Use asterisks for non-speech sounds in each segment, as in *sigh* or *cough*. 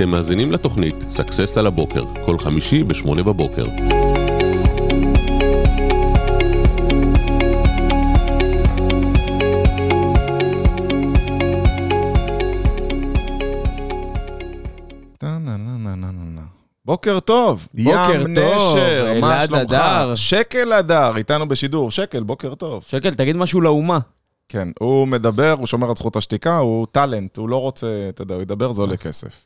אתם מאזינים לתוכנית סאקסס על הבוקר, כל חמישי ב-8 בבוקר. בוקר טוב, בוקר ים טוב, נשר, מה שלומך? שקל הדר, איתנו בשידור, שקל, בוקר טוב. שקל, תגיד משהו לאומה. כן, הוא מדבר, הוא שומר על זכות השתיקה, הוא טאלנט, הוא לא רוצה, אתה יודע, הוא ידבר, זה עולה כסף.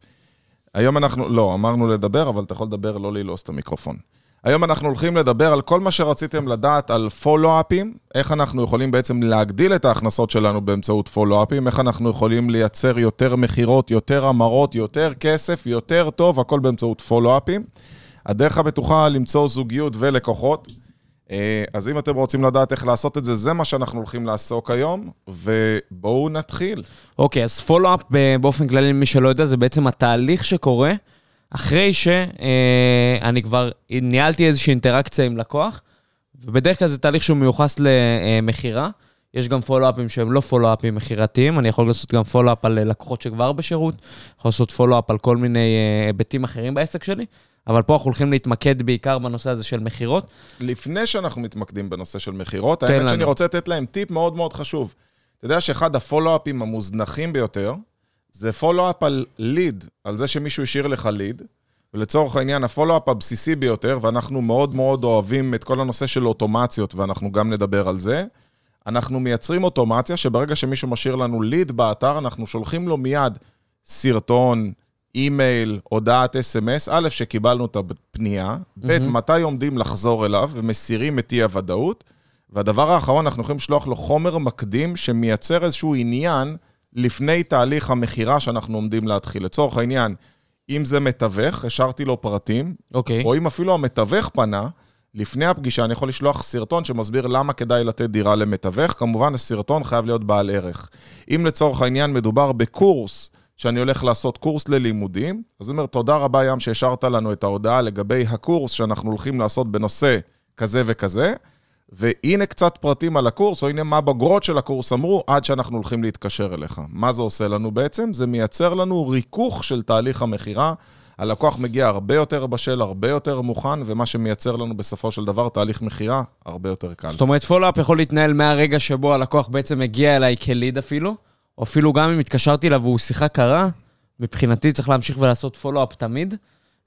היום אנחנו, לא, אמרנו לדבר, אבל אתה יכול לדבר, לא ללעוס את המיקרופון. היום אנחנו הולכים לדבר על כל מה שרציתם לדעת על פולו-אפים, איך אנחנו יכולים בעצם להגדיל את ההכנסות שלנו באמצעות פולו-אפים, איך אנחנו יכולים לייצר יותר מכירות, יותר המרות, יותר כסף, יותר טוב, הכל באמצעות פולו-אפים. הדרך הבטוחה למצוא זוגיות ולקוחות. אה, אז אם אתם רוצים לדעת איך לעשות את זה, זה מה שאנחנו הולכים לעסוק היום, ובואו נתחיל. אוקיי, אז פולו-אפ באופן כללי, למי שלא יודע, זה בעצם התהליך שקורה אחרי שאני כבר ניהלתי איזושהי אינטראקציה עם לקוח, ובדרך כלל זה תהליך שהוא מיוחס למכירה. יש גם פולו-אפים שהם לא פולו-אפים מכירתיים, אני יכול לעשות גם פולו-אפ על לקוחות שכבר בשירות, יכול לעשות פולו-אפ על כל מיני אה, היבטים אחרים בעסק שלי, אבל פה אנחנו הולכים להתמקד בעיקר בנושא הזה של מכירות. לפני שאנחנו מתמקדים בנושא של מכירות, האמת לנו. שאני רוצה לתת להם טיפ מאוד מאוד חשוב. אתה יודע שאחד הפולו-אפים המוזנחים ביותר, זה פולו-אפ על ליד, על זה שמישהו השאיר לך ליד, ולצורך העניין, הפולו-אפ הבסיסי ביותר, ואנחנו מאוד מאוד אוהבים את כל הנושא של אוטומציות, ואנחנו גם נדבר על זה. אנחנו מייצרים אוטומציה שברגע שמישהו משאיר לנו ליד באתר, אנחנו שולחים לו מיד סרטון, אימייל, הודעת אס.אם.אס, א', שקיבלנו את הפנייה, ב', מתי עומדים לחזור אליו ומסירים את אי-הוודאות, והדבר האחרון, אנחנו יכולים לשלוח לו חומר מקדים שמייצר איזשהו עניין לפני תהליך המכירה שאנחנו עומדים להתחיל. לצורך העניין, אם זה מתווך, השארתי לו פרטים, אוקיי. או אם אפילו המתווך פנה, לפני הפגישה אני יכול לשלוח סרטון שמסביר למה כדאי לתת דירה למתווך. כמובן, הסרטון חייב להיות בעל ערך. אם לצורך העניין מדובר בקורס, שאני הולך לעשות קורס ללימודים, אז אני אומר, תודה רבה ים שהשארת לנו את ההודעה לגבי הקורס שאנחנו הולכים לעשות בנושא כזה וכזה, והנה קצת פרטים על הקורס, או הנה מה בגרות של הקורס אמרו, עד שאנחנו הולכים להתקשר אליך. מה זה עושה לנו בעצם? זה מייצר לנו ריכוך של תהליך המכירה. הלקוח מגיע הרבה יותר בשל, הרבה יותר מוכן, ומה שמייצר לנו בסופו של דבר תהליך מכירה הרבה יותר קל. זאת אומרת, פולו-אפ יכול להתנהל מהרגע שבו הלקוח בעצם מגיע אליי כליד אפילו, או אפילו גם אם התקשרתי אליו והוא שיחה קרה, מבחינתי צריך להמשיך ולעשות פולו-אפ תמיד.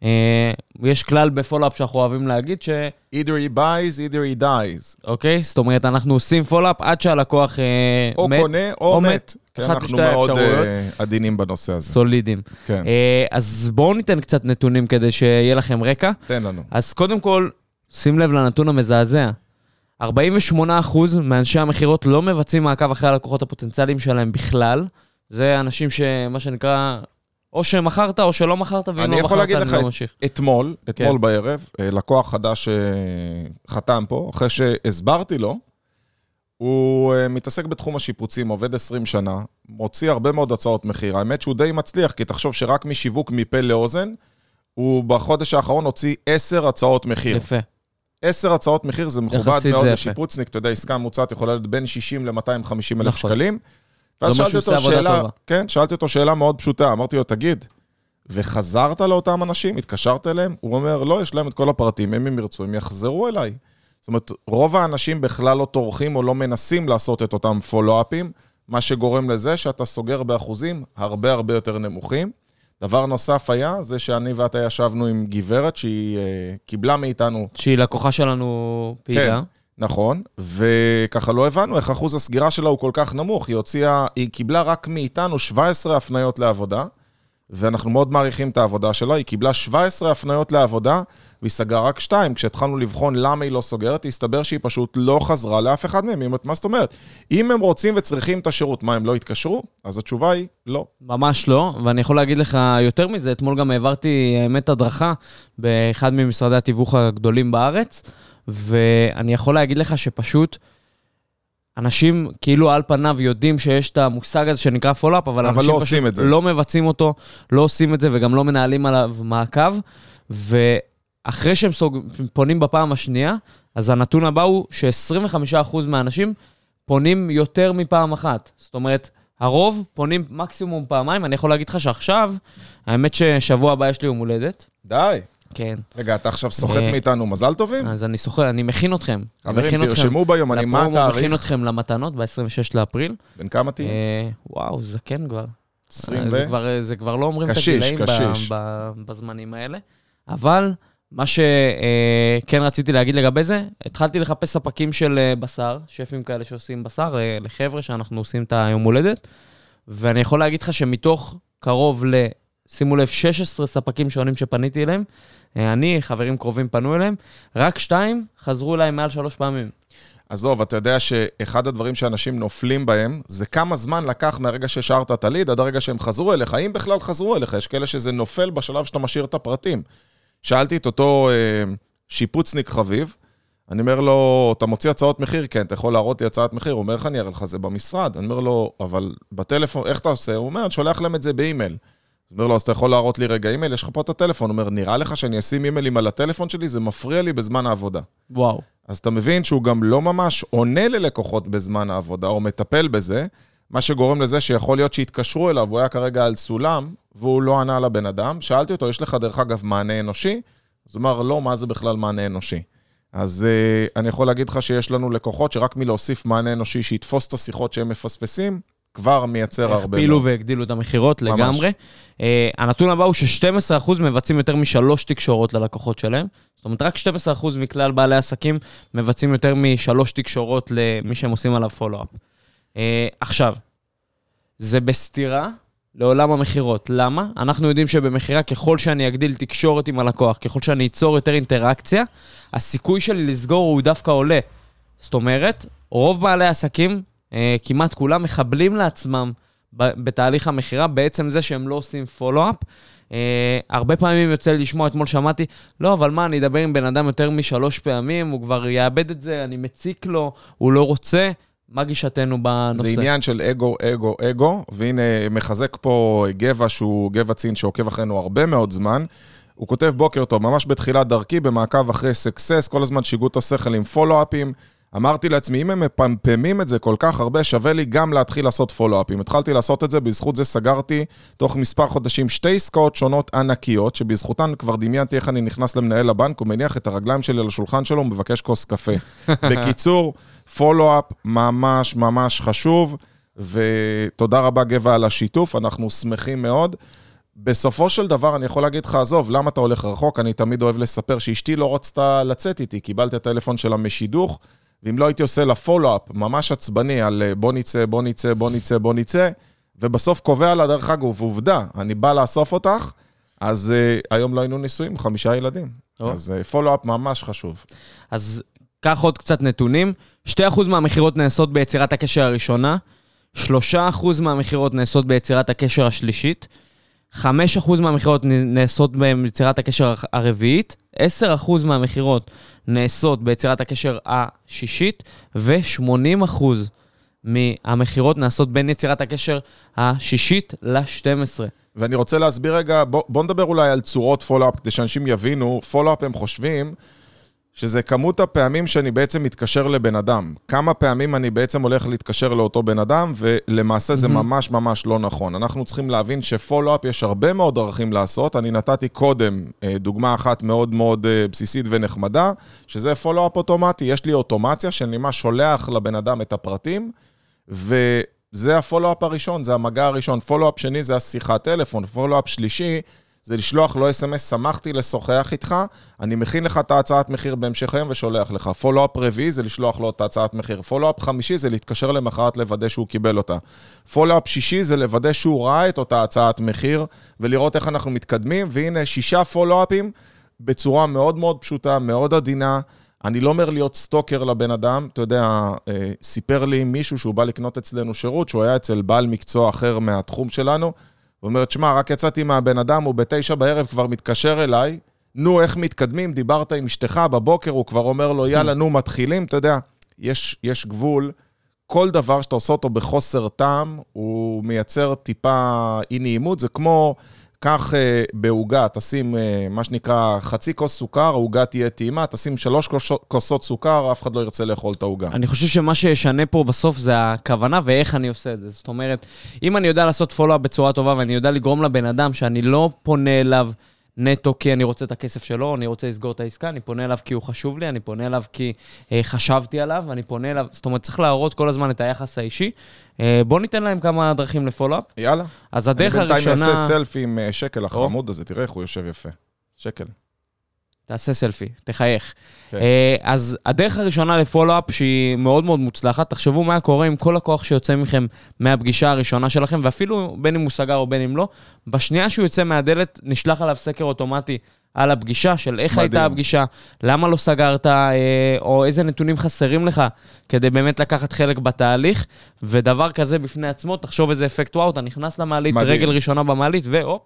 אה, יש כלל בפולו-אפ שאנחנו אוהבים להגיד, ש... either he buys, either he dies. אוקיי? זאת אומרת, אנחנו עושים פולו-אפ עד שהלקוח אה, או מת, קונה או מת. כן, אחת אנחנו מאוד. אה, עדינים בנושא הזה. סולידיים. כן, אה, אז בואו ניתן קצת נתונים כדי שיהיה לכם רקע. תן לנו. אז קודם כל, שים לב לנתון המזעזע. 48% מאנשי המכירות לא מבצעים מעקב אחרי הלקוחות הפוטנציאליים שלהם בכלל. זה אנשים שמה שנקרא, או שמכרת או שלא מכרת, ואם אני לא יכול מכרת, להגיד אני לך לא את- ממשיך. אתמול, אתמול כן. בערב, אה, לקוח חדש שחתם פה, אחרי שהסברתי לו, הוא אה, מתעסק בתחום השיפוצים, עובד 20 שנה, מוציא הרבה מאוד הצעות מחיר. האמת שהוא די מצליח, כי תחשוב שרק משיווק מפה לאוזן, הוא בחודש האחרון הוציא 10 הצעות מחיר. יפה. 10 הצעות מחיר זה מכובד מאוד. לשיפוצניק, אתה יודע, עסקה ממוצעת יכולה להיות בין 60 ל-250 אלף נכון. שקלים. ואז שאלתי אותו שאלה. כן, שאלתי אותו שאלה מאוד פשוטה, אמרתי לו, תגיד, וחזרת לאותם אנשים, התקשרת אליהם? הוא אומר, לא, יש להם את כל הפרטים, אם הם ירצו, הם יחזרו אליי. זאת אומרת, רוב האנשים בכלל לא טורחים או לא מנסים לעשות את אותם פולו-אפים, מה שגורם לזה שאתה סוגר באחוזים הרבה הרבה יותר נמוכים. דבר נוסף היה, זה שאני ואתה ישבנו עם גברת שהיא אה, קיבלה מאיתנו שהיא לקוחה שלנו פעילה. נכון, וככה לא הבנו איך אחוז הסגירה שלה הוא כל כך נמוך. היא הוציאה, היא קיבלה רק מאיתנו 17 הפניות לעבודה, ואנחנו מאוד מעריכים את העבודה שלה. היא קיבלה 17 הפניות לעבודה, והיא סגרה רק שתיים. כשהתחלנו לבחון למה היא לא סוגרת, הסתבר שהיא פשוט לא חזרה לאף אחד מהם. מה זאת אומרת? אם הם רוצים וצריכים את השירות, מה, הם לא יתקשרו? אז התשובה היא, לא. ממש לא, ואני יכול להגיד לך יותר מזה, אתמול גם העברתי, האמת, הדרכה באחד ממשרדי התיווך הגדולים בארץ, ואני יכול להגיד לך שפשוט אנשים כאילו על פניו יודעים שיש את המושג הזה שנקרא follow-up, אבל, אבל אנשים לא פשוט עושים את זה. לא מבצעים אותו, לא עושים את זה וגם לא מנהלים עליו מעקב, ואחרי שהם סוג... פונים בפעם השנייה, אז הנתון הבא הוא ש-25% מהאנשים פונים יותר מפעם אחת. זאת אומרת, הרוב פונים מקסימום פעמיים, אני יכול להגיד לך שעכשיו, האמת ששבוע הבא יש לי יום הולדת. די. כן. רגע, אתה עכשיו סוחט אה, מאיתנו מזל טובים? אז אני סוחר, אני מכין אתכם. אני חברים, מכין אתכם תרשמו ביומנים מה התאריך. מכין אתכם למתנות ב-26 לאפריל. בן כמה תהיה? אה, וואו, זקן כבר. 20 זה ו... כבר, זה כבר לא אומרים קשיש, את הגילאים בזמנים האלה. אבל מה שכן רציתי להגיד לגבי זה, התחלתי לחפש ספקים של אה, בשר, שפים כאלה שעושים בשר, אה, לחבר'ה שאנחנו עושים את היום הולדת, ואני יכול להגיד לך שמתוך קרוב ל... שימו לב, 16 ספקים שונים שפניתי אליהם, אה, אני, חברים קרובים פנו אליהם, רק שתיים חזרו אליי מעל שלוש פעמים. עזוב, אתה יודע שאחד הדברים שאנשים נופלים בהם, זה כמה זמן לקח מהרגע שהשארת את הליד עד הרגע שהם חזרו אליך, אם בכלל חזרו אליך, יש כאלה שזה נופל בשלב שאתה משאיר את הפרטים. שאלתי את אותו אה, שיפוצניק חביב, אני אומר לו, אתה מוציא הצעות מחיר? כן, אתה יכול להראות לי הצעת מחיר? הוא אומר, איך אני אראה לך? זה במשרד. אני אומר לו, אבל בטלפון, איך אתה עושה? הוא אומר, אני שולח להם את זה באימייל. אז אומר לו, אז אתה יכול להראות לי רגע אימייל? יש לך פה את הטלפון. הוא אומר, נראה לך שאני אשים אימיילים על הטלפון שלי? זה מפריע לי בזמן העבודה. וואו. אז אתה מבין שהוא גם לא ממש עונה ללקוחות בזמן העבודה, או מטפל בזה, מה שגורם לזה שיכול להיות שהתקשרו אליו, הוא היה כרגע על סולם, והוא לא ענה לבן אדם. שאלתי אותו, יש לך דרך אגב מענה אנושי? אז הוא אמר, לא, מה זה בכלל מענה אנושי? אז uh, אני יכול להגיד לך שיש לנו לקוחות שרק מלהוסיף מענה אנושי שיתפוס את השיחות שהם מפספסים, כבר מייצר הרבה הכפילו. והגדילו את המכירות. לגמרי. Uh, הנתון הבא הוא ש-12% מבצעים יותר משלוש תקשורות ללקוחות שלהם. זאת אומרת, רק 12% מכלל בעלי עסקים מבצעים יותר משלוש תקשורות למי שהם עושים עליו פולו-אפ. Uh, עכשיו, זה בסתירה לעולם המכירות. למה? אנחנו יודעים שבמכירה, ככל שאני אגדיל תקשורת עם הלקוח, ככל שאני אצור יותר אינטראקציה, הסיכוי שלי לסגור הוא דווקא עולה. זאת אומרת, רוב בעלי העסקים, אה, כמעט כולם, מחבלים לעצמם ב- בתהליך המכירה, בעצם זה שהם לא עושים פולו-אפ. אה, הרבה פעמים יוצא לי לשמוע, אתמול שמעתי, לא, אבל מה, אני אדבר עם בן אדם יותר משלוש פעמים, הוא כבר יאבד את זה, אני מציק לו, הוא לא רוצה. מה גישתנו בנושא? זה עניין של אגו, אגו, אגו, והנה מחזק פה גבע שהוא גבע צין שעוקב אחרינו הרבה מאוד זמן. הוא כותב בוקר טוב, ממש בתחילת דרכי, במעקב אחרי סקסס, כל הזמן שיגעו את השכל עם פולו-אפים. אמרתי לעצמי, אם הם מפמפמים את זה כל כך הרבה, שווה לי גם להתחיל לעשות פולו-אפים. התחלתי לעשות את זה, בזכות זה סגרתי תוך מספר חודשים שתי עסקאות שונות ענקיות, שבזכותן כבר דמיינתי איך אני נכנס למנהל הבנק, הוא מניח את הרגליים שלי על השולחן שלו ומבקש כוס קפה. *laughs* בקיצור, פולו-אפ ממש ממש חשוב, ותודה רבה גבע על השיתוף, אנחנו שמחים מאוד. בסופו של דבר, אני יכול להגיד לך, עזוב, למה אתה הולך רחוק? אני תמיד אוהב לספר שאשתי לא רצתה לצאת איתי, קיבלתי את הטלפון שלה משידוך, ואם לא הייתי עושה לה פולו-אפ ממש עצבני על אה, בוא נצא, בוא נצא, בוא נצא, בוא נצא, ובסוף קובע לה, דרך אגב, עובדה, אני בא לאסוף אותך, אז uh, היום לא היינו נשואים, חמישה ילדים. טוב. אז uh, פולו-אפ ממש חשוב. אז קח עוד קצת נתונים. 2% מהמכירות נעשות ביצירת הקשר הראשונה, 3% מהמכירות נעשות ביצירת הקשר השלישית, 5% מהמכירות נעשות ביצירת הקשר הרביעית, 10% מהמכירות נעשות ביצירת הקשר השישית, ו-80% מהמכירות נעשות בין יצירת הקשר השישית ל-12. ואני רוצה להסביר רגע, בוא, בוא נדבר אולי על צורות פולו-אפ, כדי שאנשים יבינו. פולו-אפ הם חושבים שזה כמות הפעמים שאני בעצם מתקשר לבן אדם. כמה פעמים אני בעצם הולך להתקשר לאותו בן אדם, ולמעשה זה ממש ממש לא נכון. אנחנו צריכים להבין שפולו-אפ יש הרבה מאוד דרכים לעשות. אני נתתי קודם אה, דוגמה אחת מאוד מאוד אה, בסיסית ונחמדה, שזה follow-up אוטומטי. יש לי אוטומציה שאני ממש שולח לבן אדם את הפרטים, ו... זה ה follow-up הראשון, זה המגע הראשון. follow-up שני זה השיחת טלפון. follow-up שלישי זה לשלוח לו אס.אם.אס, שמחתי לשוחח איתך, אני מכין לך את ההצעת מחיר בהמשך היום ושולח לך. follow-up רביעי זה לשלוח לו את ההצעת מחיר. follow-up חמישי זה להתקשר למחרת לוודא שהוא קיבל אותה. follow-up שישי זה לוודא שהוא ראה את אותה הצעת מחיר ולראות איך אנחנו מתקדמים, והנה שישה follow-up ים בצורה מאוד מאוד פשוטה, מאוד עדינה. אני לא אומר להיות סטוקר לבן אדם, אתה יודע, אה, סיפר לי מישהו שהוא בא לקנות אצלנו שירות, שהוא היה אצל בעל מקצוע אחר מהתחום שלנו, הוא אומר, תשמע, רק יצאתי מהבן אדם, הוא בתשע בערב כבר מתקשר אליי, נו, איך מתקדמים? דיברת עם אשתך בבוקר, הוא כבר אומר לו, יאללה, נו, מתחילים, אתה יודע, יש, יש גבול. כל דבר שאתה עושה אותו בחוסר טעם, הוא מייצר טיפה אי נעימות, זה כמו קח אה, בעוגה, תשים אה, מה שנקרא חצי כוס סוכר, העוגה תהיה טעימה, תשים שלוש כוסות- סוכר, אף אחד לא ירצה לאכול את העוגה. אני חושב שמה שישנה פה בסוף זה הכוונה ואיך אני עושה את זה. זאת אומרת, אם אני יודע לעשות פולו-אפ בצורה טובה ואני יודע לגרום לבן אדם שאני לא פונה אליו נטו כי אני רוצה את הכסף שלו, אני רוצה לסגור את העסקה, אני פונה אליו כי הוא חשוב לי, אני פונה אליו כי אה, חשבתי עליו, אני פונה אליו, זאת אומרת, צריך להראות כל הזמן את היחס האישי. אה, בואו ניתן להם כמה דרכים לפולו-אפ. יאללה. אז הדרך אני בינתיים הראשונה... אעשה סלפי עם אה, שקל החמוד הזה, תראה איך הוא יושב יפה. שקל. תעשה סלפי, תחייך. כן. אה, אז הדרך הראשונה לפולו-אפ שהיא מאוד מאוד מוצלחת, תחשבו מה קורה עם כל הכוח שיוצא מכם מהפגישה הראשונה שלכם, ואפילו בין אם הוא סגר או בין אם לא, בשנייה שהוא יוצא מהדלת, נשלח עליו סקר אוטומטי על הפגישה, של איך מדהים. הייתה הפגישה, למה לא סגרת, אה, או איזה נתונים חסרים לך, כדי באמת לקחת חלק בתהליך, ודבר כזה בפני עצמו, תחשוב איזה אפקט וואו, אתה נכנס למעלית, מדהים. רגל ראשונה במעלית, והופ,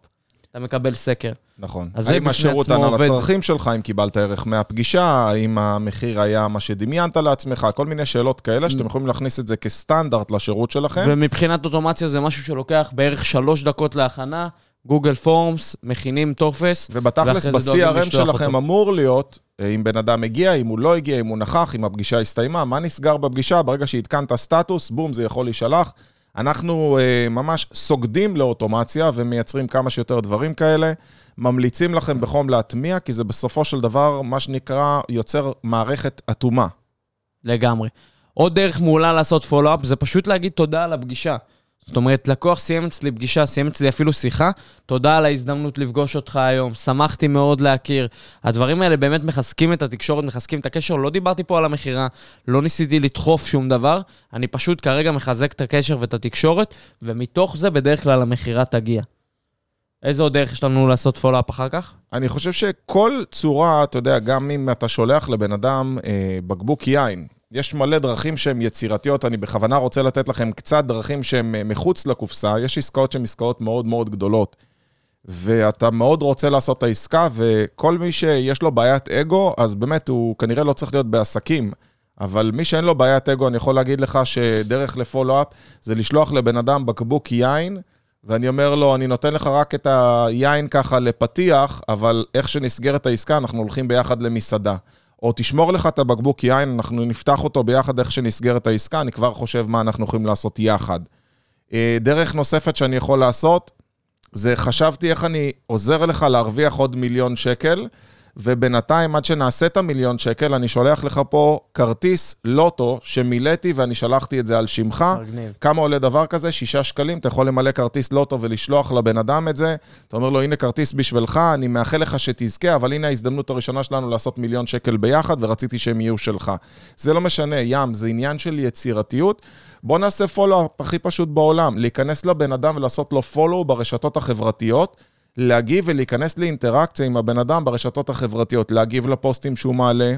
אתה מקבל סקר. נכון. אז זה האם השירות ענה. לצרכים שלך, אם קיבלת ערך מהפגישה, האם המחיר היה מה שדמיינת לעצמך, כל מיני שאלות כאלה שאתם יכולים להכניס את זה כסטנדרט לשירות שלכם. ומבחינת אוטומציה זה משהו שלוקח בערך שלוש דקות להכנה, גוגל פורמס, מכינים טופס. ובתכלס, ב-CRM שלכם אותו. אמור להיות, אה, אם בן אדם הגיע, אם הוא לא הגיע, אם הוא נכח, אם הפגישה הסתיימה, מה נסגר בפגישה, ברגע שעדכנת סטטוס, בום, זה יכול להישלח. אנחנו אה, ממש סוגדים לאוטומציה ומייצרים כמה שיותר דברים כאלה. ממליצים לכם בחום להטמיע, כי זה בסופו של דבר, מה שנקרא, יוצר מערכת אטומה. לגמרי. עוד דרך מעולה לעשות פולו-אפ זה פשוט להגיד תודה על הפגישה. זאת אומרת, לקוח סיים אצלי פגישה, סיים אצלי אפילו שיחה, תודה על ההזדמנות לפגוש אותך היום, שמחתי מאוד להכיר. הדברים האלה באמת מחזקים את התקשורת, מחזקים את הקשר. לא דיברתי פה על המכירה, לא ניסיתי לדחוף שום דבר, אני פשוט כרגע מחזק את הקשר ואת התקשורת, ומתוך זה בדרך כלל המכירה תגיע. איזה עוד דרך יש לנו לעשות פולו-אפ אחר כך? אני חושב שכל צורה, אתה יודע, גם אם אתה שולח לבן אדם אה, בקבוק יין, יש מלא דרכים שהן יצירתיות, אני בכוונה רוצה לתת לכם קצת דרכים שהן אה, מחוץ לקופסה, יש עסקאות שהן עסקאות מאוד מאוד גדולות, ואתה מאוד רוצה לעשות את העסקה, וכל מי שיש לו בעיית אגו, אז באמת הוא כנראה לא צריך להיות בעסקים. אבל מי שאין לו בעיית אגו, אני יכול להגיד לך שדרך לפולו-אפ זה לשלוח לבן אדם בקבוק יין, ואני אומר לו, אני נותן לך רק את היין ככה לפתיח, אבל איך שנסגרת העסקה, אנחנו הולכים ביחד למסעדה. או תשמור לך את הבקבוק יין, אנחנו נפתח אותו ביחד איך שנסגרת העסקה, אני כבר חושב מה אנחנו יכולים לעשות יחד. אה, דרך נוספת שאני יכול לעשות, זה חשבתי איך אני עוזר לך להרוויח עוד מיליון שקל, ובינתיים, עד שנעשה את המיליון שקל, אני שולח לך פה כרטיס לוטו שמילאתי ואני שלחתי את זה על שמך. מגניב. כמה עולה דבר כזה? שישה שקלים, אתה יכול למלא כרטיס לוטו ולשלוח לבן אדם את זה. אתה אומר לו, הנה כרטיס בשבילך, אני מאחל לך שתזכה, אבל הנה ההזדמנות הראשונה שלנו לעשות מיליון שקל ביחד, ורציתי שהם יהיו שלך. זה לא משנה, ים, זה עניין של יצירתיות. בוא נעשה פולו הכי פשוט בעולם, להיכנס לבן אדם ולעשות לו פולו ברשתות החברתיות. להגיב ולהיכנס לאינטראקציה עם הבן אדם ברשתות החברתיות, להגיב לפוסטים שהוא מעלה.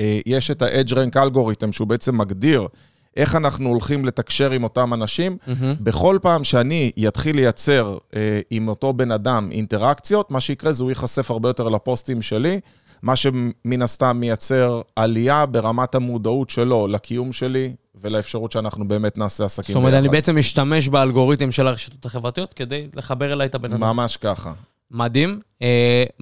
אה, יש את ה-Edge Rank Algorithm, שהוא בעצם מגדיר איך אנחנו הולכים לתקשר עם אותם אנשים. מהמם. בכל פעם שאני אתחיל לייצר אה, עם אותו בן אדם אינטראקציות, מה שיקרה זה הוא ייחשף הרבה יותר לפוסטים שלי, מה שמן הסתם מייצר עלייה ברמת המודעות שלו לקיום שלי ולאפשרות שאנחנו באמת נעשה עסקים זאת אומרת, אני ביחד. בעצם משתמש באלגוריתם של הרשתות החברתיות כדי לחבר אליי את הבן אדם. ממש ככה. מדהים. Uh,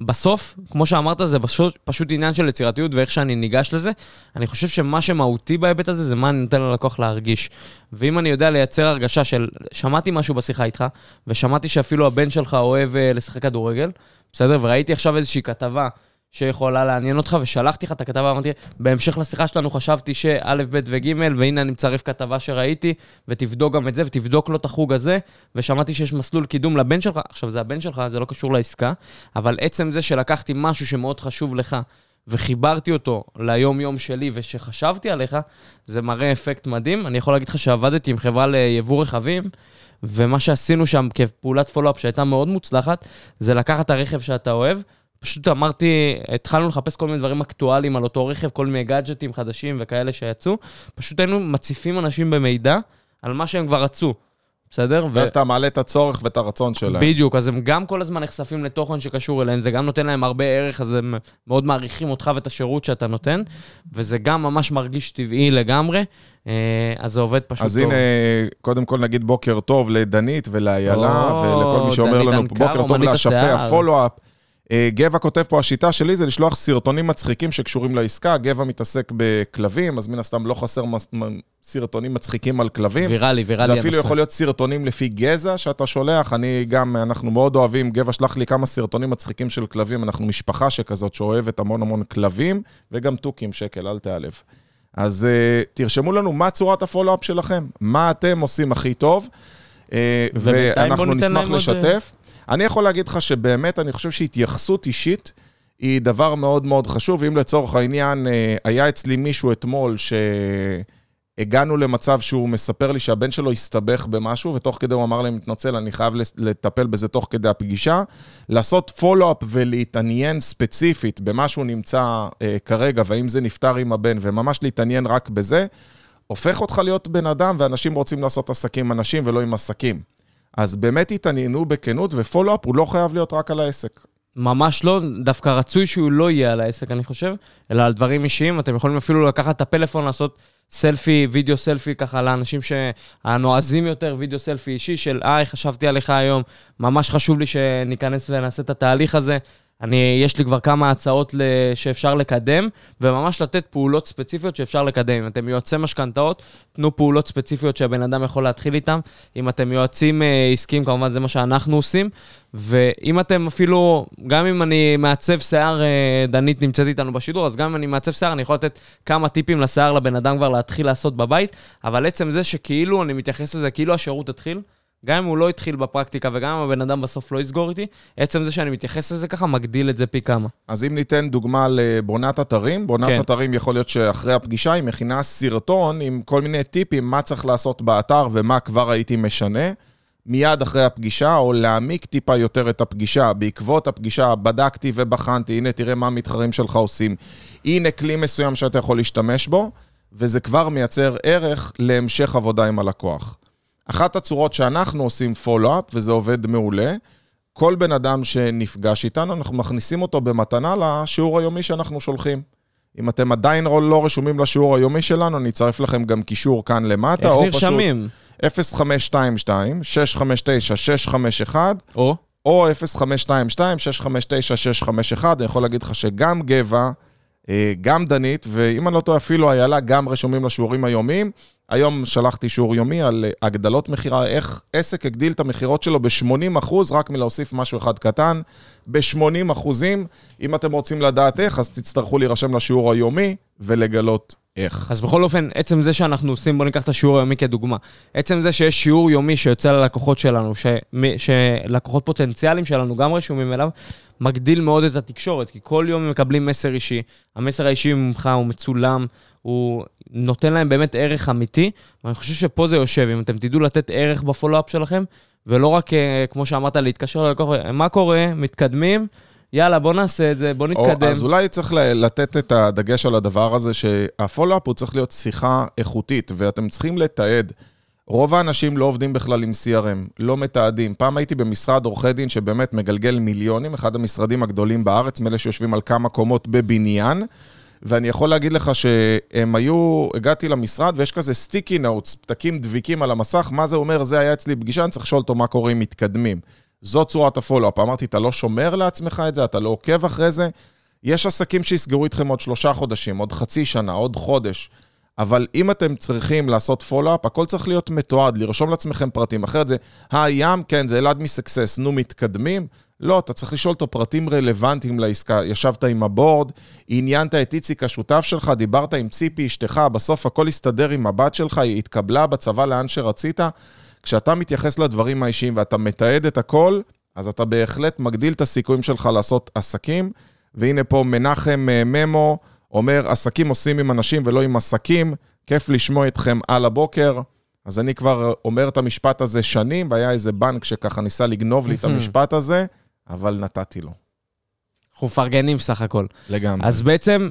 בסוף, כמו שאמרת, זה פשוט, פשוט עניין של יצירתיות ואיך שאני ניגש לזה. אני חושב שמה שמהותי בהיבט הזה, זה מה אני נותן ללקוח להרגיש. ואם אני יודע לייצר הרגשה של, שמעתי משהו בשיחה איתך, ושמעתי שאפילו הבן שלך אוהב uh, לשחק כדורגל, בסדר? וראיתי עכשיו איזושהי כתבה שיכולה לעניין אותך, ושלחתי לך את הכתבה, אמרתי, בהמשך לשיחה שלנו חשבתי שא', ב' וג', והנה אני מצרף כתבה שראיתי, ותבדוק גם את זה, ותבדוק לו את החוג הזה, ושמעתי שיש מסלול קידום לבן שלך, עכשיו זה הבן שלך, זה לא קשור לעסקה, אבל עצם זה שלקחתי משהו שמאוד חשוב לך, וחיברתי אותו ליום-יום שלי, ושחשבתי עליך, זה מראה אפקט מדהים. אני יכול להגיד לך שעבדתי עם חברה ליבוא רכבים, ומה שעשינו שם כפעולת פולו-אפ שהייתה מאוד מוצלחת, זה לקחת את הרכב שאתה אוהב, פשוט אמרתי, התחלנו לחפש כל מיני דברים אקטואליים על אותו רכב, כל מיני גאדג'טים חדשים וכאלה שיצאו. פשוט היינו מציפים אנשים במידע על מה שהם כבר רצו. בסדר? ואז אתה מעלה את הצורך ואת הרצון שלהם. בדיוק, אז הם גם כל הזמן נחשפים לתוכן שקשור אליהם, זה גם נותן להם הרבה ערך, אז הם מאוד מעריכים אותך ואת השירות שאתה נותן, וזה גם ממש מרגיש טבעי לגמרי, אה, אז זה עובד פשוט אז טוב. הנה, קודם כל נגיד בוקר טוב לדנית ולאיילה ולכל מי שאומר לנו בוקר טוב לאשפי השיער." הפולו-אפ. אה, גבע כותב פה, השיטה שלי זה לשלוח סרטונים מצחיקים שקשורים לעסקה. גבע מתעסק בכלבים, אז מן הסתם לא חסר מס- סרטונים מצחיקים על כלבים. ויראלי, ויראלי זה אפילו הנושא. יכול להיות סרטונים לפי גזע שאתה שולח. אני גם, אנחנו מאוד אוהבים, גבע שלח לי כמה סרטונים מצחיקים של כלבים. אנחנו משפחה שכזאת שאוהבת המון המון כלבים, וגם תוכים שקל, אל תיעלב. אז uh, תרשמו לנו מה צורת הפולו-אפ שלכם, מה אתם עושים הכי טוב, uh, ואנחנו נשמח להם עוד, לשתף. אני יכול להגיד לך שבאמת, אני חושב שהתייחסות אישית היא דבר מאוד מאוד חשוב. אם לצורך העניין, אה, היה אצלי מישהו אתמול שהגענו למצב שהוא מספר לי שהבן שלו הסתבך במשהו, ותוך כדי הוא אמר לי, מתנצל, אני חייב לטפל בזה תוך כדי הפגישה. לעשות פולו-אפ ולהתעניין ספציפית במה שהוא נמצא אה, כרגע, והאם זה נפתר עם הבן, וממש להתעניין רק בזה, הופך אותך להיות בן אדם, ואנשים רוצים לעשות עסקים עם אנשים ולא עם עסקים. אז באמת התעניינו בכנות, ופולו-אפ הוא לא חייב להיות רק על העסק. ממש לא, דווקא רצוי שהוא לא יהיה על העסק, אני חושב, אלא על דברים אישיים. אתם יכולים אפילו לקחת את הפלאפון, לעשות סלפי, וידאו סלפי, ככה לאנשים שהנועזים יותר, וידאו סלפי אישי של, היי, חשבתי עליך היום, ממש חשוב לי שניכנס ונעשה את התהליך הזה. אני, יש לי כבר כמה הצעות שאפשר לקדם, וממש לתת פעולות ספציפיות שאפשר לקדם. אם אתם יועצי משכנתאות, תנו פעולות ספציפיות שהבן אדם יכול להתחיל איתם. אם אתם יועצים אה, עסקיים, כמובן זה מה שאנחנו עושים. ואם אתם אפילו, גם אם אני מעצב שיער, אה, דנית נמצאת איתנו בשידור, אז גם אם אני מעצב שיער, אני יכול לתת כמה טיפים לשיער לבן אדם כבר להתחיל לעשות בבית, אבל עצם זה שכאילו אני מתייחס לזה, כאילו השירות התחיל, גם אם הוא לא התחיל בפרקטיקה וגם אם הבן אדם בסוף לא יסגור איתי, עצם זה שאני מתייחס לזה ככה, מגדיל את זה פי כמה. אז אם ניתן דוגמה לבונת אתרים, בונת כן. אתרים יכול להיות שאחרי הפגישה היא מכינה סרטון עם כל מיני טיפים מה צריך לעשות באתר ומה כבר הייתי משנה. מיד אחרי הפגישה, או להעמיק טיפה יותר את הפגישה. בעקבות הפגישה בדקתי ובחנתי, הנה תראה מה המתחרים שלך עושים. הנה כלי מסוים שאתה יכול להשתמש בו, וזה כבר מייצר ערך להמשך עבודה עם הלקוח. אחת הצורות שאנחנו עושים פולו-אפ, וזה עובד מעולה, כל בן אדם שנפגש איתנו, אנחנו מכניסים אותו במתנה לשיעור היומי שאנחנו שולחים. אם אתם עדיין לא רשומים לשיעור היומי שלנו, אני אצרף לכם גם קישור כאן למטה, איך או נרשמים? 0522-659-651, או? או 0522-659-651. אני יכול להגיד לך שגם גבע, גם דנית, ואם אני לא טועה, אפילו איילה, גם רשומים לשיעורים היומיים. היום שלחתי שיעור יומי על אה, הגדלות מכירה, איך עסק הגדיל את המכירות שלו ב-80 רק מלהוסיף משהו אחד קטן. ב-80 אם אתם רוצים לדעת איך, אז תצטרכו להירשם לשיעור היומי ולגלות איך. אז בכל אופן, עצם זה שאנחנו עושים, בואו ניקח את השיעור היומי כדוגמה. עצם זה שיש שיעור יומי שיוצא ללקוחות שלנו, ש... שלקוחות פוטנציאליים שלנו גם רשומים אליו, מגדיל מאוד את התקשורת, כי כל יום הם מקבלים מסר אישי. המסר האישי ממך הוא מצולם, הוא נותן להם באמת ערך אמיתי, ואני חושב שפה זה יושב. אם אתם תדעו לתת ערך בפולו-אפ שלכם, ולא רק, אה, כמו שאמרת, להתקשר ללקוח, מה קורה, מתקדמים, יאללה, בוא נעשה את זה, בוא או, נתקדם. אז אולי צריך לתת את הדגש על הדבר הזה, שהפולו-אפ הוא צריך להיות שיחה איכותית, ואתם צריכים לתעד. רוב האנשים לא עובדים בכלל עם CRM, לא מתעדים. פעם הייתי במשרד עורכי דין שבאמת מגלגל מיליונים, אחד המשרדים הגדולים בארץ, מאלה שיושבים על כמה קומות בבניין, ואני יכול להגיד לך שהם היו, הגעתי למשרד ויש כזה סטיקי נוטס, פתקים דביקים על המסך, מה זה אומר? זה היה אצלי פגישה, אני צריך לשאול אותו מה קורה אם מתקדמים. זו צורת הפולו-אפ. אמרתי, אתה לא שומר לעצמך את זה, אתה לא עוקב אחרי זה. יש עסקים שיסגרו איתכם עוד שלושה חודשים, עוד חצי שנה, עוד חודש. אבל אם אתם צריכים לעשות פולו-אפ, הכל צריך להיות מתועד, לרשום לעצמכם פרטים. אחרת זה, הים, כן, זה אלעד מסקסס, נו, מתקדמים? לא, אתה צריך לשאול אותו פרטים רלוונטיים לעסקה. ישבת עם הבורד, עניינת את איציק השותף שלך, דיברת עם ציפי אשתך, בסוף הכל הסתדר עם הבת שלך, היא התקבלה בצבא לאן שרצית. כשאתה מתייחס לדברים האישיים ואתה מתעד את הכל, אז אתה בהחלט מגדיל את הסיכויים שלך לעשות עסקים. והנה פה מנחם אה, ממו אומר, עסקים עושים עם אנשים ולא עם עסקים, כיף לשמוע אתכם על הבוקר. אז אני כבר אומר את המשפט הזה שנים, והיה איזה בנק שככה ניסה לגנוב לי את *laughs* המשפט הזה, אבל נתתי לו. אנחנו מפרגנים סך הכל. לגמרי. אז בעצם,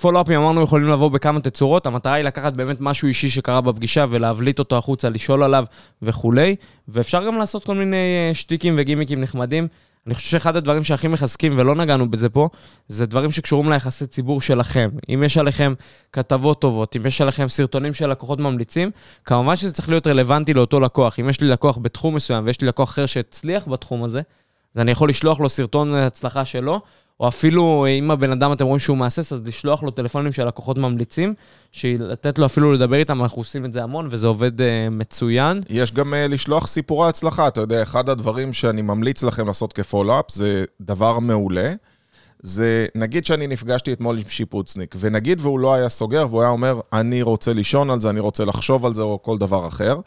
פולו-אפים אמרנו יכולים לבוא בכמה תצורות, המטרה היא לקחת באמת משהו אישי שקרה בפגישה ולהבליט אותו החוצה, לשאול עליו וכולי, ואפשר גם לעשות כל מיני אה, שטיקים וגימיקים נחמדים. אני חושב שאחד הדברים שהכי מחזקים, ולא נגענו בזה פה, זה דברים שקשורים ליחסי ציבור שלכם. אם יש עליכם כתבות טובות, אם יש עליכם סרטונים של לקוחות ממליצים, כמובן שזה צריך להיות רלוונטי לאותו לקוח. אם יש לי לקוח בתחום מסוים ויש לי לקוח אחר שהצליח בתחום הזה, אז אני יכול לשלוח לו סרטון הצלחה שלו, או אפילו אם הבן אדם, אתם רואים שהוא מהסס, אז לשלוח לו טלפונים של לקוחות ממליצים, לתת לו אפילו לדבר איתם, אנחנו עושים את זה המון, וזה עובד uh, מצוין. יש גם uh, לשלוח סיפורי הצלחה, אתה יודע, אחד הדברים שאני ממליץ לכם לעשות כפולו-אפ, זה דבר מעולה. זה, נגיד שאני נפגשתי אתמול עם שיפוצניק, ונגיד והוא לא היה סוגר, והוא היה אומר, אני רוצה לישון על זה, אני רוצה לחשוב על זה, או כל דבר אחר.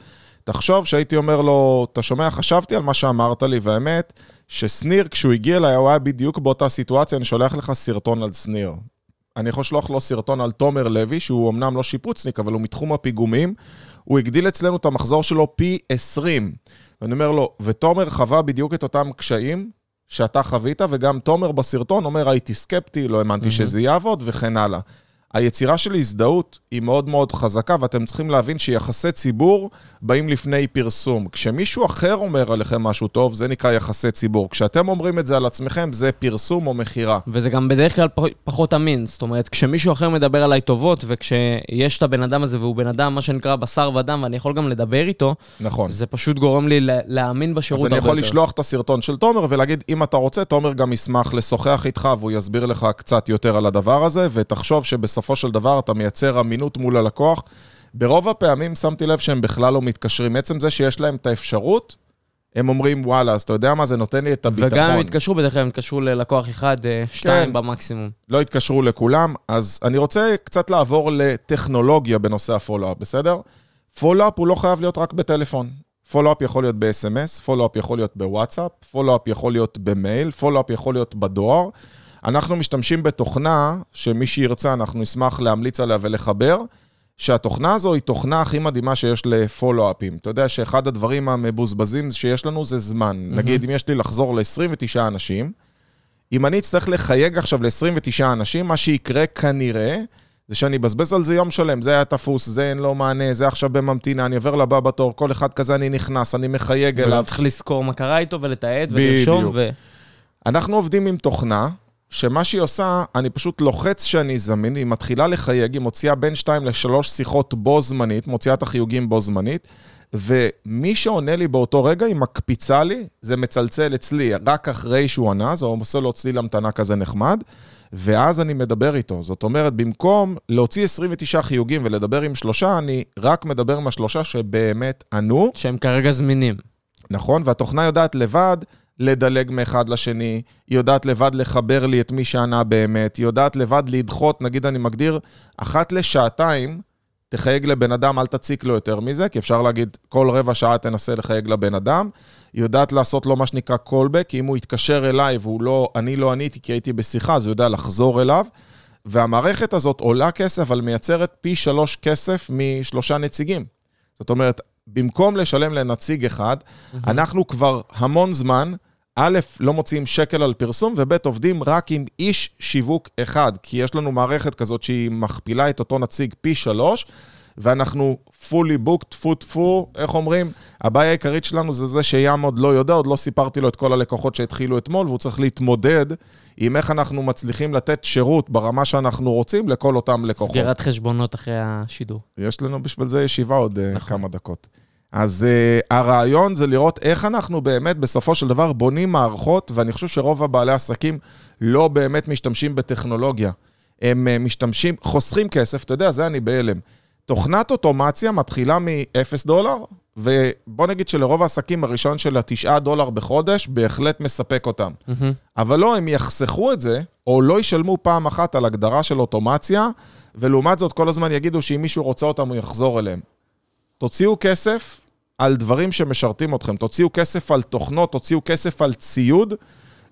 תחשוב שהייתי אומר לו, אתה שומע, חשבתי על מה שאמרת לי, והאמת, ששניר, כשהוא הגיע אליי, הוא היה בדיוק באותה סיטואציה, אני שולח לך סרטון על שניר. אני יכול לשלוח לו סרטון על תומר לוי, שהוא אמנם לא שיפוצניק, אבל הוא מתחום הפיגומים. הוא הגדיל אצלנו את המחזור שלו פי 20. ואני אומר לו, ותומר חווה בדיוק את אותם קשיים שאתה חווית, וגם תומר בסרטון אומר, הייתי סקפטי, לא האמנתי mm-hmm. שזה יעבוד, וכן הלאה. היצירה של הזדהות היא מאוד מאוד חזקה, ואתם צריכים להבין שיחסי ציבור באים לפני פרסום. כשמישהו אחר אומר עליכם משהו טוב, זה נקרא יחסי ציבור. כשאתם אומרים את זה על עצמכם, זה פרסום או מכירה. וזה גם בדרך כלל פחות אמין. זאת אומרת, כשמישהו אחר מדבר עליי טובות, וכשיש את הבן אדם הזה, והוא בן אדם, מה שנקרא, בשר ודם, ואני יכול גם לדבר איתו, נכון. זה פשוט גורם לי להאמין בשירות הרבה יותר. אז אני יכול לשלוח את הסרטון של תומר ולהגיד, אם אתה רוצה, תומר גם ישמח לשוחח איתך, והוא יסביר לך קצת יותר על הדבר הזה, ותחשוב שבסופו בסופו של דבר אתה מייצר אמינות מול הלקוח. ברוב הפעמים שמתי לב שהם בכלל לא מתקשרים. עצם זה שיש להם את האפשרות, הם אומרים, וואלה, אז אתה יודע מה, זה נותן לי את הביטחון. וגם אם יתקשרו, בדרך כלל הם יתקשרו ללקוח אחד, אה, שתיים כן, במקסימום. לא יתקשרו לכולם. אז אני רוצה קצת לעבור לטכנולוגיה בנושא הפולו-אפ, בסדר? follow-up הוא לא חייב להיות רק בטלפון. follow-up יכול להיות ב-SMS, follow-up יכול להיות בוואטסאפ, follow-up יכול להיות במייל, follow-up יכול להיות בדואר. אנחנו משתמשים בתוכנה, שמי שירצה, אנחנו נשמח להמליץ עליה ולחבר, שהתוכנה הזו היא תוכנה הכי מדהימה שיש ל follow-up ים. אתה יודע שאחד הדברים המבוזבזים שיש לנו זה זמן. Mm-hmm. נגיד, אם יש לי לחזור ל-29 אנשים, אם אני אצטרך לחייג עכשיו ל-29 אנשים, מה שיקרה כנראה, זה שאני אבזבז על זה יום שלם, זה היה תפוס, זה אין לו מענה, זה עכשיו בממתינה, אני עובר לבא בתור, כל אחד כזה אני נכנס, אני מחייג אליו. צריך לזכור מה קרה איתו ולתעד ולרשום. ו... אנחנו עובדים עם תוכנה שמה שהיא עושה, אני פשוט לוחץ שאני זמין, היא מתחילה לחייג, היא מוציאה בין 2 ל-3 שיחות בו זמנית, מוציאה את החיוגים בו זמנית, ומי שעונה לי באותו רגע, היא מקפיצה לי, זה מצלצל אצלי רק אחרי שהוא ענה, זה עושה לו צליל המתנה כזה נחמד, ואז אני מדבר איתו. זאת אומרת, במקום להוציא 29 חיוגים ולדבר עם שלושה, אני רק מדבר עם השלושה שבאמת ענו. שהם כרגע זמינים. נכון, והתוכנה יודעת לבד לדלג מאחד לשני, היא יודעת לבד לחבר לי את מי שענה באמת, היא יודעת לבד לדחות, נגיד אני מגדיר, אחת לשעתיים, תחייג לבן אדם, אל תציק לו יותר מזה, כי אפשר להגיד, כל רבע שעה תנסה לחייג לבן אדם. היא יודעת לעשות לו מה שנקרא callback, כי אם הוא יתקשר אליי והוא לא, אני לא עניתי כי הייתי בשיחה, אז הוא יודע לחזור אליו. והמערכת הזאת עולה כסף, אבל מייצרת פי שלוש כסף משלושה נציגים. זאת אומרת, במקום לשלם לנציג אחד, mm-hmm. אנחנו כבר המון זמן א', לא מוציאים שקל על פרסום, וב', עובדים רק עם איש שיווק אחד, כי יש לנו מערכת כזאת שהיא מכפילה את אותו נציג פי שלוש, ואנחנו fully booked, טפו טפו, איך אומרים? הבעיה העיקרית שלנו זה זה שים עוד לא יודע, עוד לא סיפרתי לו את כל הלקוחות שהתחילו אתמול, והוא צריך להתמודד עם איך אנחנו מצליחים לתת שירות ברמה שאנחנו רוצים לכל אותם לקוחות. סגירת חשבונות אחרי השידור. יש לנו בשביל זה ישיבה עוד אה, נכון. כמה דקות. אז uh, הרעיון זה לראות איך אנחנו באמת בסופו של דבר בונים מערכות, ואני חושב שרוב הבעלי עסקים לא באמת משתמשים בטכנולוגיה. הם uh, משתמשים, חוסכים כסף, אתה יודע, זה אני בהלם. תוכנת אוטומציה מתחילה מ-0 דולר, ובוא נגיד שלרוב העסקים הראשון של ה-9 דולר בחודש בהחלט מספק אותם. Mm-hmm. אבל לא, הם יחסכו את זה, או לא ישלמו פעם אחת על הגדרה של אוטומציה, ולעומת זאת כל הזמן יגידו שאם מישהו רוצה אותם, הוא יחזור אליהם. תוציאו כסף על דברים שמשרתים אתכם, תוציאו כסף על תוכנות, תוציאו כסף על ציוד.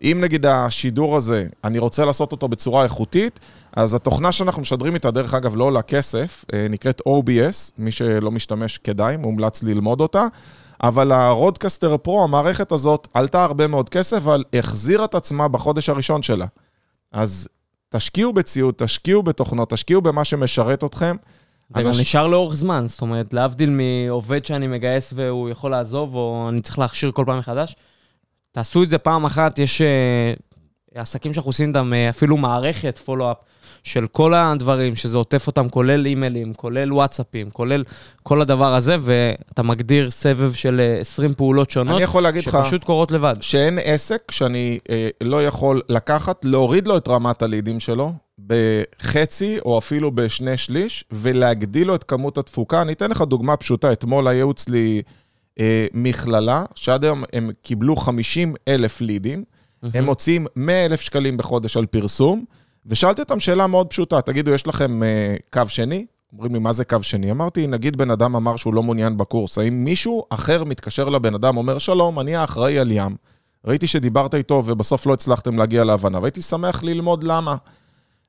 אם נגיד השידור הזה, אני רוצה לעשות אותו בצורה איכותית, אז התוכנה שאנחנו משדרים איתה, דרך אגב, לא עולה כסף, אה, נקראת OBS, מי שלא משתמש כדאי, מומלץ ללמוד אותה. אבל הרודקסטר פרו, המערכת הזאת, עלתה הרבה מאוד כסף, אבל החזירה את עצמה בחודש הראשון שלה. אז תשקיעו בציוד, תשקיעו בתוכנות, תשקיעו במה שמשרת אתכם. זה גם נשאר לאורך זמן, זאת אומרת, להבדיל מעובד שאני מגייס והוא יכול לעזוב, או אני צריך להכשיר כל פעם מחדש, תעשו את זה פעם אחת, יש אה, עסקים שאנחנו עושים איתם אה, אפילו מערכת follow-up של כל הדברים, שזה עוטף אותם, כולל אימיילים, כולל וואטסאפים, כולל כל הדבר הזה, ואתה מגדיר סבב של אה, 20 פעולות שונות, אני יכול להגיד לך שפשוט קורות לבד. שאין עסק שאני אה, לא יכול לקחת, להוריד לו את רמת הלידים שלו בחצי או אפילו בשני שליש, ולהגדיל לו את כמות התפוקה. אני אתן לך דוגמה פשוטה. אתמול היו אצלי אה, מכללה, שעד היום הם קיבלו 50 אלף לידים, הם מוציאים 100 אלף שקלים בחודש על פרסום, ושאלתי אותם שאלה מאוד פשוטה, תגידו, יש לכם אה, קו שני? אומרים לי, מה זה קו שני? אמרתי, נגיד בן אדם אמר שהוא לא מעוניין בקורס, האם מישהו אחר מתקשר לבן אדם, אומר, שלום, אני האחראי על ים, ראיתי שדיברת איתו ובסוף לא הצלחתם להגיע להבנה, והייתי שמח ללמוד למה.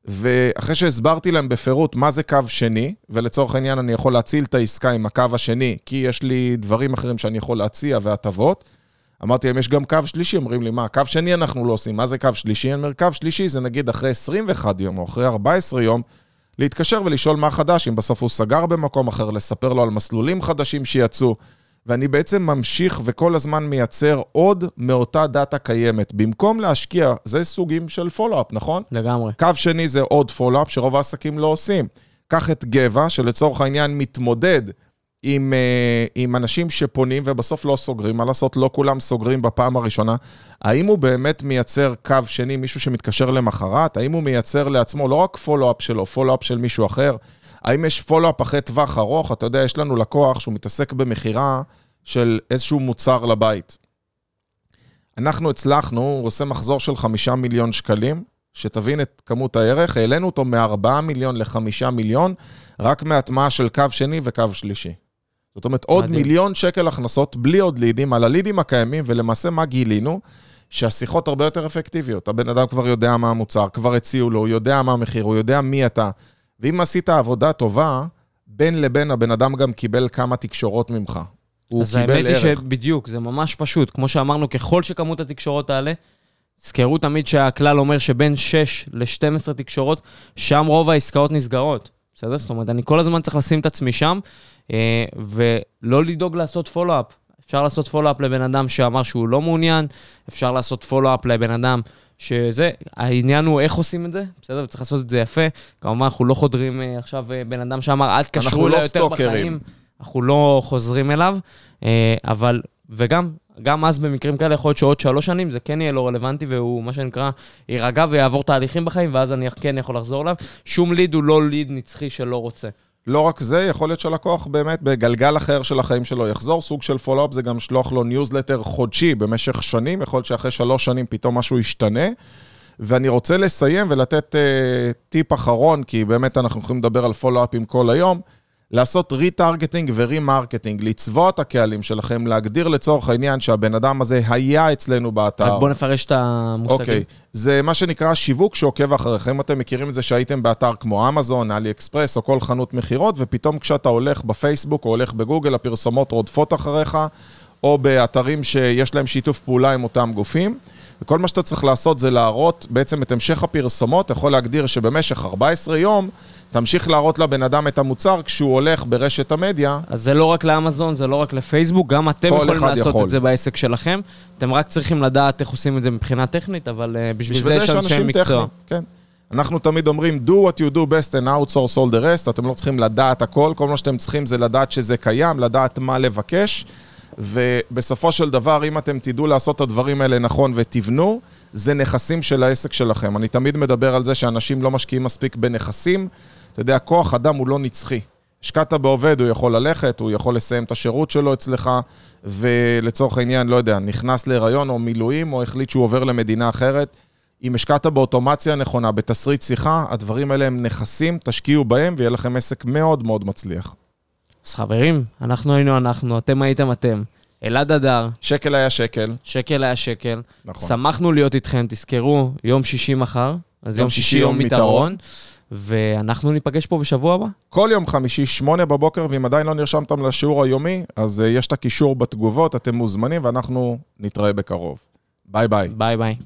ואחרי שהסברתי להם בפירוט מה זה קו שני, ולצורך העניין אני יכול להציל את העסקה עם הקו השני, כי יש לי דברים אחרים שאני יכול להציע והטבות, אמרתי להם, יש גם קו שלישי, אומרים לי, מה, קו שני אנחנו לא עושים, מה זה קו שלישי? אני אומר, קו שלישי זה נגיד אחרי 21 יום או אחרי 14 יום, להתקשר ולשאול מה חדש, אם בסוף הוא סגר במקום אחר, לספר לו על מסלולים חדשים שיצאו. ואני בעצם ממשיך וכל הזמן מייצר עוד מאותה דאטה קיימת. במקום להשקיע, זה סוגים של follow-up, נכון? לגמרי. קו שני זה עוד follow-up שרוב העסקים לא עושים. קח את גבע, שלצורך העניין מתמודד עם, אה, עם אנשים שפונים ובסוף לא סוגרים, מה לעשות, לא כולם סוגרים בפעם הראשונה. האם הוא באמת מייצר קו שני, מישהו שמתקשר למחרת? האם הוא מייצר לעצמו לא רק follow-up שלו, follow-up של מישהו אחר? האם יש פולו-אפ אחרי טווח ארוך? אתה יודע, יש לנו לקוח שהוא מתעסק במכירה של איזשהו מוצר לבית. אנחנו הצלחנו, הוא עושה מחזור של חמישה מיליון שקלים, שתבין את כמות הערך, העלינו אותו מ-4 מיליון ל-5 מיליון, רק מהטמעה של קו שני וקו שלישי. זאת אומרת, עוד מדהים. מיליון שקל הכנסות, בלי עוד לידים, על הלידים הקיימים, ולמעשה מה גילינו? שהשיחות הרבה יותר אפקטיביות. הבן אדם כבר יודע מה המוצר, כבר הציעו לו, הוא יודע מה המחיר, הוא יודע מי אתה. ואם עשית עבודה טובה, בין לבין הבן אדם גם קיבל כמה תקשורות ממך. הוא אז קיבל האמת היא ערך. שבדיוק, זה ממש פשוט. כמו שאמרנו, ככל שכמות התקשורות תעלה, זכרו תמיד שהכלל אומר שבין 6 ל-12 תקשורות, שם רוב העסקאות נסגרות. בסדר? זאת אומרת, אני כל הזמן צריך לשים את עצמי שם, אה, ולא לדאוג לעשות פולו-אפ. אפשר לעשות פולו-אפ לבן אדם שאמר שהוא לא מעוניין, אפשר לעשות פולו-אפ לבן אדם שזה, העניין הוא איך עושים את זה, בסדר? וצריך לעשות את זה יפה. כמובן, אנחנו לא חודרים אה, עכשיו אה, בן אדם שאמר, אל תקשרו לא אליי יותר סטוקרים. בחיים. אנחנו לא חוזרים אליו, אה, אבל, וגם, גם אז במקרים כאלה יכול להיות שעוד שלוש שנים זה כן יהיה לא רלוונטי, והוא, מה שנקרא, יירגע ויעבור תהליכים בחיים, ואז אני כן יכול לחזור אליו. שום lead הוא לא lead נצחי שלא רוצה. לא רק זה, יכול להיות שלקוח באמת בגלגל אחר של החיים שלו יחזור, סוג של follow-up זה גם לשלוח לו ניוזלטר חודשי במשך שנים, יכול להיות שאחרי שלוש שנים פתאום משהו ישתנה. ואני רוצה לסיים ולתת אה, טיפ אחרון, כי באמת אנחנו יכולים לדבר על follow-up ים כל היום, לעשות retargeting ו remarketing, לצבוע את הקהלים שלכם, להגדיר לצורך העניין שהבן אדם הזה היה אצלנו באתר. רק בוא נפרש את המושגים. אוקיי, זה מה שנקרא שיווק שעוקב אחריכם. אתם מכירים את זה שהייתם באתר כמו אמזון, אלי אקספרס או כל חנות מכירות, ופתאום כשאתה הולך בפייסבוק או הולך בגוגל, הפרסומות רודפות אחריך, או באתרים שיש להם שיתוף פעולה עם אותם גופים. וכל מה שאתה צריך לעשות זה להראות בעצם את המשך הפרסומות, אתה יכול להגדיר שבמשך 14 יום תמשיך להראות לבן אדם את המוצר כשהוא הולך ברשת המדיה. אז זה לא רק לאמזון, זה לא רק לפייסבוק, גם אתם יכולים לעשות יכול. את זה בעסק שלכם. אתם רק צריכים לדעת איך עושים את זה מבחינה טכנית, אבל uh, בשביל זה יש אנשי מקצוע. כן. אנחנו תמיד אומרים, do what you do best and outsource all the rest, אתם לא צריכים לדעת הכל, כל מה שאתם צריכים זה לדעת שזה קיים, לדעת מה לבקש, ובסופו של דבר, אם אתם תדעו לעשות את הדברים האלה נכון ותבנו, זה נכסים של העסק שלכם. אני תמיד מדבר על זה שאנשים לא משקיעים מספיק בנכסים. אתה יודע, כוח אדם הוא לא נצחי. השקעת בעובד, הוא יכול ללכת, הוא יכול לסיים את השירות שלו אצלך, ולצורך העניין, לא יודע, נכנס להיריון או מילואים, או החליט שהוא עובר למדינה אחרת. אם השקעת באוטומציה נכונה, בתסריט שיחה, הדברים האלה הם נכסים, תשקיעו בהם ויהיה לכם עסק מאוד מאוד מצליח. אז חברים, אנחנו היינו אנחנו, אתם הייתם אתם. אלעד הדר, שקל היה שקל, שקל היה שקל. נכון. שמחנו להיות איתכם, תזכרו, יום שישי מחר, אז יום שישי יום יתרון, ואנחנו ניפגש פה בשבוע הבא. כל יום חמישי, שמונה בבוקר, ואם עדיין לא נרשמתם לשיעור היומי, אז אה, יש את הקישור בתגובות, אתם מוזמנים, ואנחנו נתראה בקרוב. ביי ביי. ביי ביי.